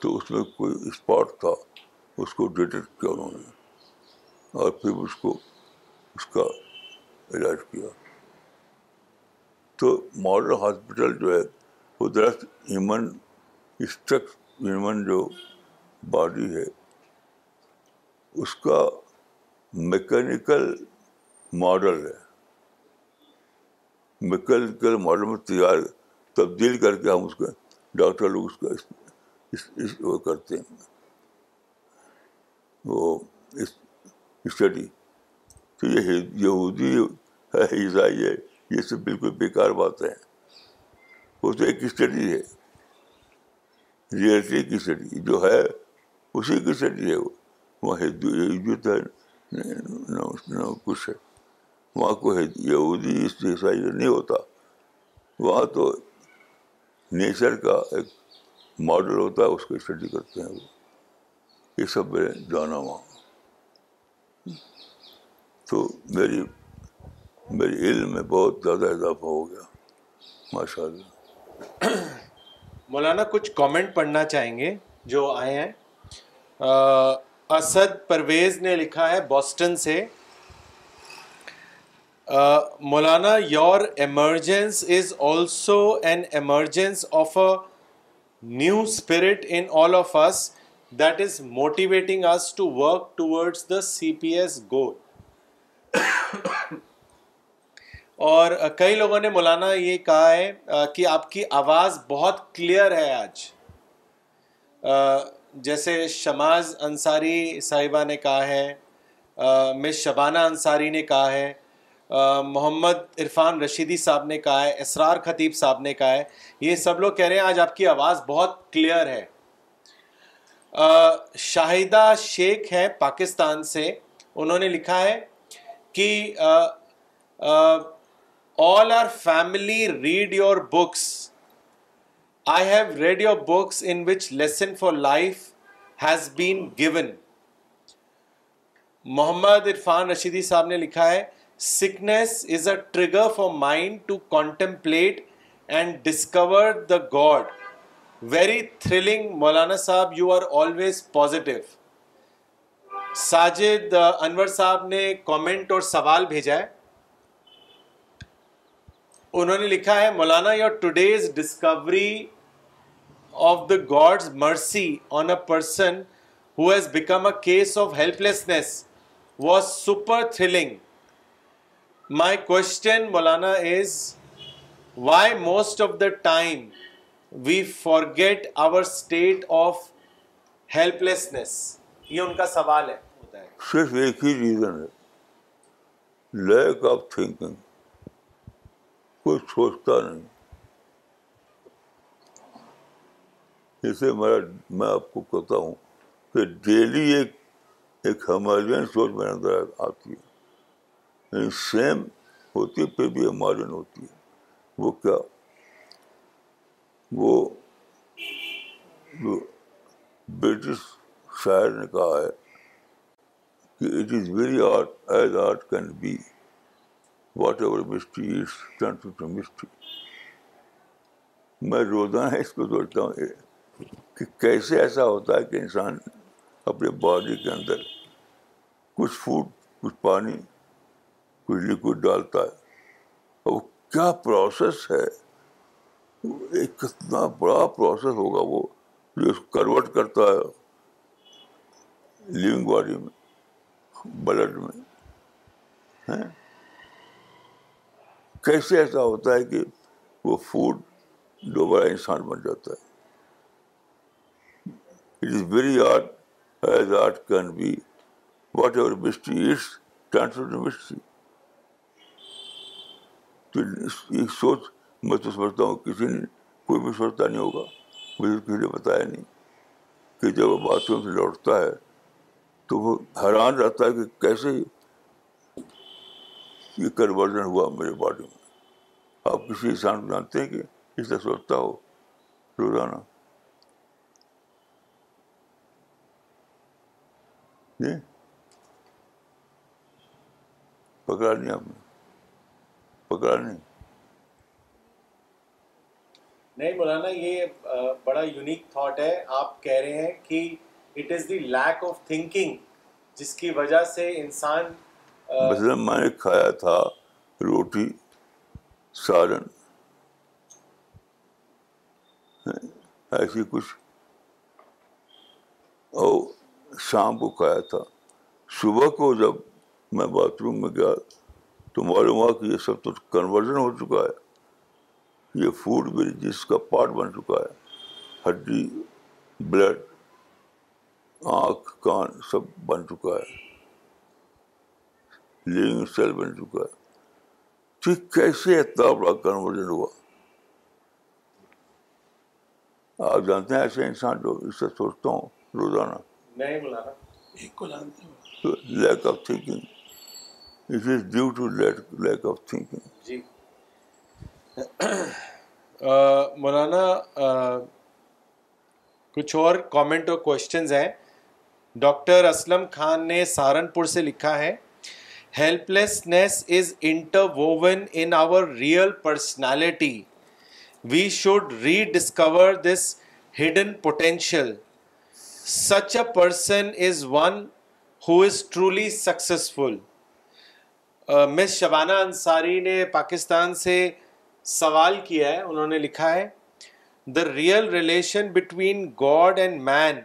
تو اس میں کوئی اسپاٹ تھا اس کو ڈیٹیکٹ کیا انہوں نے اور پھر اس کو اس کا علاج کیا تو ماڈرن ہاسپٹل جو ہے وہ درخت ہیومن اسٹرکچ ہیومن جو باڈی ہے اس کا میکینیکل ماڈل ہے میکینیکل ماڈل میں تیار تبدیل کر کے ہم اس کا ڈاکٹر لوگ اس کا وہ کرتے ہیں وہ اسٹڈی تو یہ یہودی ہے عیسائی ہے یہ سب بالکل بیکار بات ہے وہ تو ایک اسٹڈی ہے ریئلٹی کی اسٹڈی جو ہے اسی کی اسٹڈی ہے وہ نہ کچھ وہاں کو یہودی اس عیسائی نہیں ہوتا وہاں تو نیچر کا ایک ماڈل ہوتا ہے اس کو اسٹڈی کرتے ہیں وہ یہ سب میں جانا وہاں تو میری میری علم میں بہت زیادہ اضافہ ہو گیا ماشاء اللہ مولانا کچھ کامنٹ پڑھنا چاہیں گے جو آئے ہیں اسد پرویز نے لکھا ہے بوسٹن سے مولانا your emergence is also an emergence of a new spirit in all of us that is motivating us to work toward the C P S goal اور کئی لوگوں نے مولانا یہ کہا ہے کہ آپ کی آواز بہت کلیئر ہے آج جیسے شماز انصاری صاحبہ نے کہا ہے مس شبانہ انصاری نے کہا ہے محمد عرفان رشیدی صاحب نے کہا ہے اسرار خطیب صاحب نے کہا ہے یہ سب لوگ کہہ رہے ہیں آج آپ کی آواز بہت کلیئر ہے شاہدہ شیخ ہے پاکستان سے انہوں نے لکھا ہے کہ all our family read your books I have read books in which lesson for life has been given Muhammad Irfan Rashidi صاحب نے لکھا ہے sickness is a trigger for mind to contemplate and discover the God very thrilling مولانا صاحب you are always positive Sajid Anwar صاحب نے comment اور سوال بھیجا ہے انہوں نے لکھا ہے مولانا your today's discovery of the God's mercy on a person who has become a case of helplessness was super thrilling my question Maulana is why most of the time we forget our state of helplessness یہ ان کا سوال ہے صرف ایک ہی reason ہے lack of thinking کوئی سوچتا نہیں اسے میرا میں آپ کو کہتا ہوں کہ ڈیلی ایک ایک ہمالین سوچ میرے اندر آتی ہے یعنی سیم ہوتی ہے پھر بھی ہمالین ہوتی ہے وہ کیا وہ جو برٹش شاعر نے کہا ہے کہ it is very art as art can be whatever mystery is to mystery میں روزانہ اس کو سوچتا ہوں کہ کیسے ایسا ہوتا ہے کہ انسان اپنے باڈی کے اندر کچھ فوڈ کچھ پانی کچھ لکوڈ ڈالتا ہے اور وہ کیا پروسیس ہے ایک کتنا بڑا پروسیس ہوگا وہ جو اس کنورٹ کرتا ہے لیونگ باڈی میں بلڈ میں کیسے ایسا ہوتا ہے کہ وہ فوڈ دوبارہ انسان بن جاتا ہے it is is very as art can be whatever mystery mystery transfer تو ایک سوچ میں تو سمجھتا ہوں کسی نے کوئی بھی سوچتا نہیں ہوگا مجھے کسی نے بتایا نہیں کہ جب وہ باتھ روم سے لوٹتا ہے تو وہ حیران رہتا ہے کہ کیسے یہ کنورژن ہوا میرے باڈی میں آپ کسی انسان کو جانتے ہیں کہ اس طرح سوچتا ہو روزانہ جی پکڑا نہیں آپ نے پکڑا نہیں نہیں مولانا یہ بڑا یونیک تھاٹ ہے آپ کہہ رہے ہیں کہ it is the lack of thinking جس کی وجہ سے انسان مثلاً میں نے کھایا تھا روٹی سالن ہاں، ایسی کچھ اور شام کو کھایا تھا صبح کو جب میں باتھ روم میں گیا تو معلوم ہوا کہ یہ سب تو کنورژن ہو چکا ہے یہ فوڈ بھی جس کا پارٹ بن چکا ہے ہڈی بلڈ آنکھ کان سب بن چکا ہے لیونگ سیل بن چکا ہے ٹھیک کیسے اتنا بڑا کنورژن ہوا آپ جانتے ہیں ایسے انسان جو اس سے سوچتا ہوں روزانہ lack lack of of thinking thinking it is due to مولانا کچھ اور کامنٹ اور کوشچنز ہیں ڈاکٹر اسلم خان نے سہارنپور سے لکھا ہے helplessness is interwoven in our real personality we should rediscover this hidden potential such a person is one who is truly successful miss Shabana Ansari نے پاکستان سے سوال کیا ہے انہوں نے لکھا ہے the real relation between God and man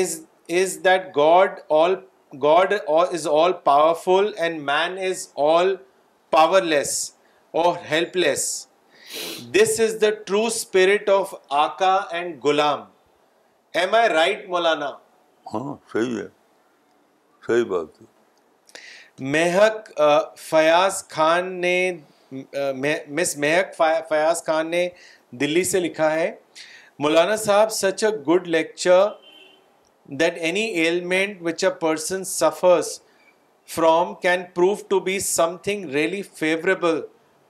is is that God all God is all powerful and man is all powerless or helpless this is the true spirit of آکا اینڈ غلام ایم آئی رائٹ مولانا ہاں صحیح صحیح ہے ہے بات مہک فیاض خان نے مس مہک فیاض خان نے دلی سے لکھا ہے مولانا صاحب such a good lecture that any element which a person suffers from can prove to be something really favourable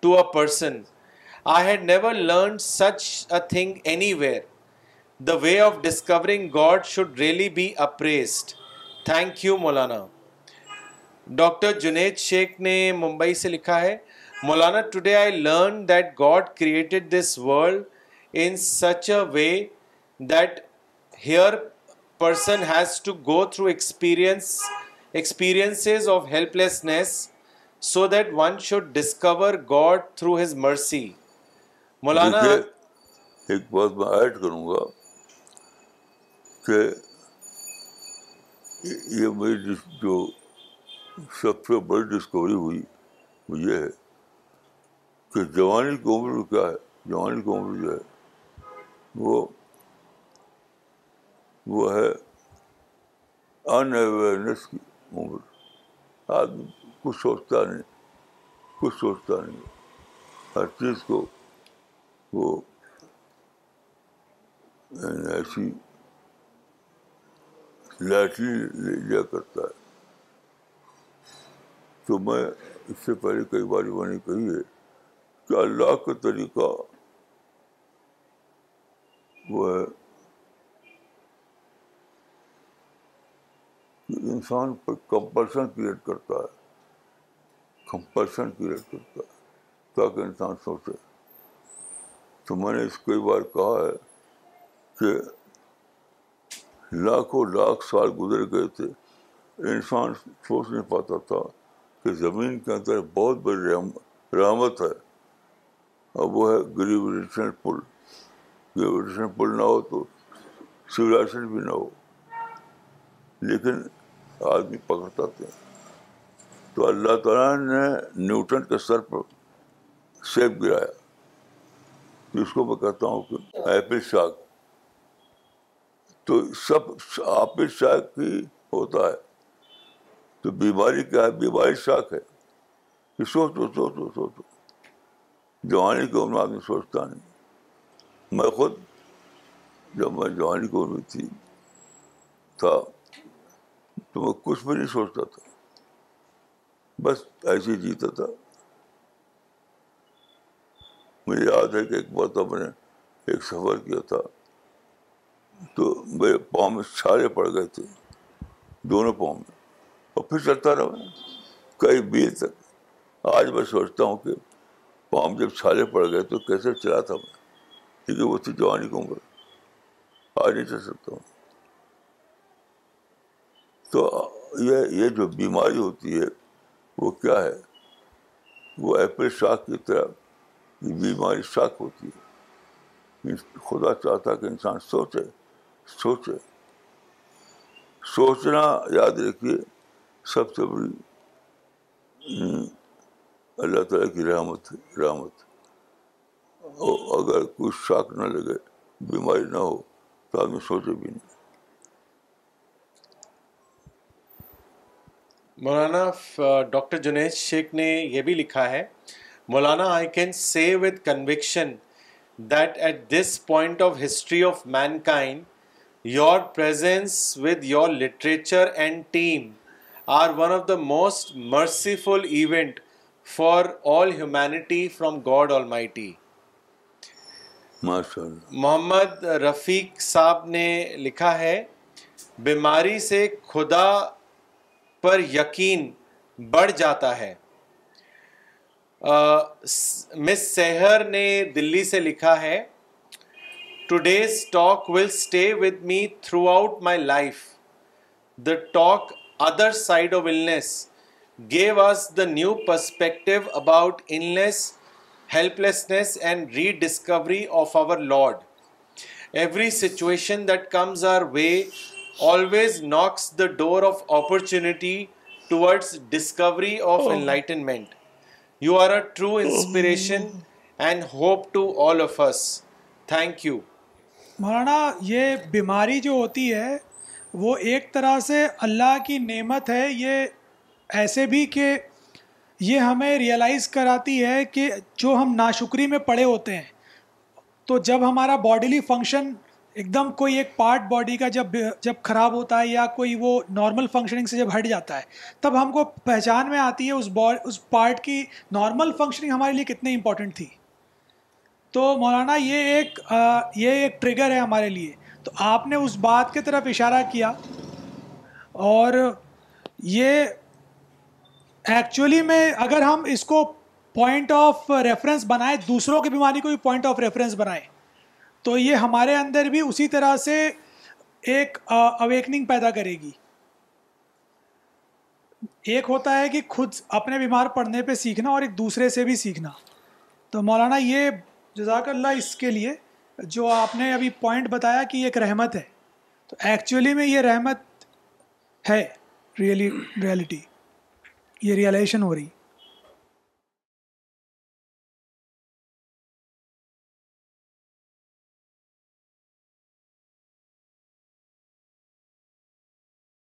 to a person I had never learn such a thing anywhere the way of discovering God should really be appreciated thank you Maulana doctor Junaid Sheikh نے ممبئی سے لکھا ہے Maulana today I learn that God created this world in such a way that here person has to go through experience experiences of helplessness so that one should discover God through his mercy Maulana ایک بات میں add کروں گا کہ یہ میری جو سب سے بڑی ڈسکوری ہوئی وہ یہ ہے کہ جوانی کی عمر کیا ہے جوانی کی عمر جو ہے وہ وہ ہے ان اویئرنیس کی عمر آدمی کچھ سوچتا نہیں کچھ سوچتا نہیں ہر چیز کو وہ ایسی لائٹلی لیا کرتا ہے تو میں اس سے پہلے کئی بار میں نے کہی ہے کہ اللہ کا طریقہ وہ ہے کہ انسان پر کمپلشن کریٹ کرتا ہے کمپلشن کریٹ کرتا ہے تاکہ انسان سوچے تو میں نے اس کئی بار کہا ہے کہ لاکھوں لاکھ سال گزر گئے تھے انسان سوچ نہیں پاتا تھا کہ زمین کے اندر بہت بڑی رحمت ہے اور وہ ہے گریویٹیشن پل گریویٹیشن پل نہ ہو تو سولاشن بھی نہ ہو لیکن آدمی پکڑتا تھے تو اللہ تعالیٰ نے نیوٹن کے سر پر سیب گرایا تو اس کو میں کہتا ہوں کہ ایپل شاک تو سب آپ شاخ ہی ہوتا ہے تو بیماری کیا ہے بیماری شاخ ہے کہ سوچو سوچو سوچو جوانی کی عمر آدمی سوچتا نہیں میں خود جب میں جوانی کی عمر تھی تھا تو میں کچھ بھی نہیں سوچتا تھا بس ایسے ہی جیتا تھا مجھے یاد ہے کہ ایک مرتبہ میں نے ایک سفر کیا تھا تو میرے پاؤں میں چھالے پڑ گئے تھے دونوں پاؤں میں اور پھر چلتا رہا میں کئی بیل تک آج میں سوچتا ہوں کہ پاؤں میں جب چھالے پڑ گئے تو کیسے چلا تھا میں کیونکہ وہ تو جو نہیں کہوں گا آج نہیں چل سکتا ہوں تو یہ یہ جو بیماری ہوتی ہے وہ کیا ہے وہ ایپل شاخ کی طرح بیماری شاخ ہوتی ہے خدا چاہتا کہ انسان سوچے سوچے سوچنا یاد رکھیے سب سے بڑی اللہ تعالیٰ کی رحمت رحمت اگر کچھ شاک نہ لگے بیماری نہ ہو تو آدمی سوچے بھی نہیں مولانا ڈاکٹر جنید شیخ نے یہ بھی لکھا ہے مولانا I can see with conviction that at this point of history of mankind your presence with your literature and team are one of the most merciful event for all humanity from God almighty Muhammad Rafiq صاحب نے لکھا ہے بیماری سے خدا پر یقین بڑھ جاتا ہے مس سہر نے دلی سے لکھا ہے Today's talk will stay with me throughout my life. The talk Other Side of Illness gave us the new perspective about illness, helplessness and rediscovery of our Lord. Every situation that comes our way always knocks the door of opportunity towards discovery of oh. enlightenment. You are a true oh. inspiration and hope to all of us. Thank you. مولانا یہ بیماری جو ہوتی ہے وہ ایک طرح سے اللہ کی نعمت ہے یہ ایسے بھی کہ یہ ہمیں ریئلائز کراتی ہے کہ جو ہم ناشکری میں پڑے ہوتے ہیں تو جب ہمارا باڈیلی فنکشن ایک دم کوئی ایک پارٹ باڈی کا جب جب خراب ہوتا ہے یا کوئی وہ نارمل فنکشننگ سے جب ہٹ جاتا ہے تب ہم کو پہچان میں آتی ہے اس اس پارٹ کی نارمل فنکشننگ ہمارے لیے کتنی امپورٹنٹ تھی تو مولانا یہ ایک یہ ایک ٹریگر ہے ہمارے لیے تو آپ نے اس بات کی طرف اشارہ کیا اور یہ ایکچولی میں اگر ہم اس کو پوائنٹ آف ریفرنس بنائیں دوسروں کی بیماری کو بھی پوائنٹ آف ریفرنس بنائیں تو یہ ہمارے اندر بھی اسی طرح سے ایک اویکننگ پیدا کرے گی ایک ہوتا ہے کہ خود اپنے بیمار پڑھنے پہ سیکھنا اور ایک دوسرے سے بھی سیکھنا تو مولانا یہ جزاک اللہ اس کے لیے جو آپ نے ابھی پوائنٹ بتایا کہ یہ ایک رحمت ہے تو ایکچولی میں یہ رحمت ہے ریئلی ریالٹی یہ ریئلائزیشن ہو رہی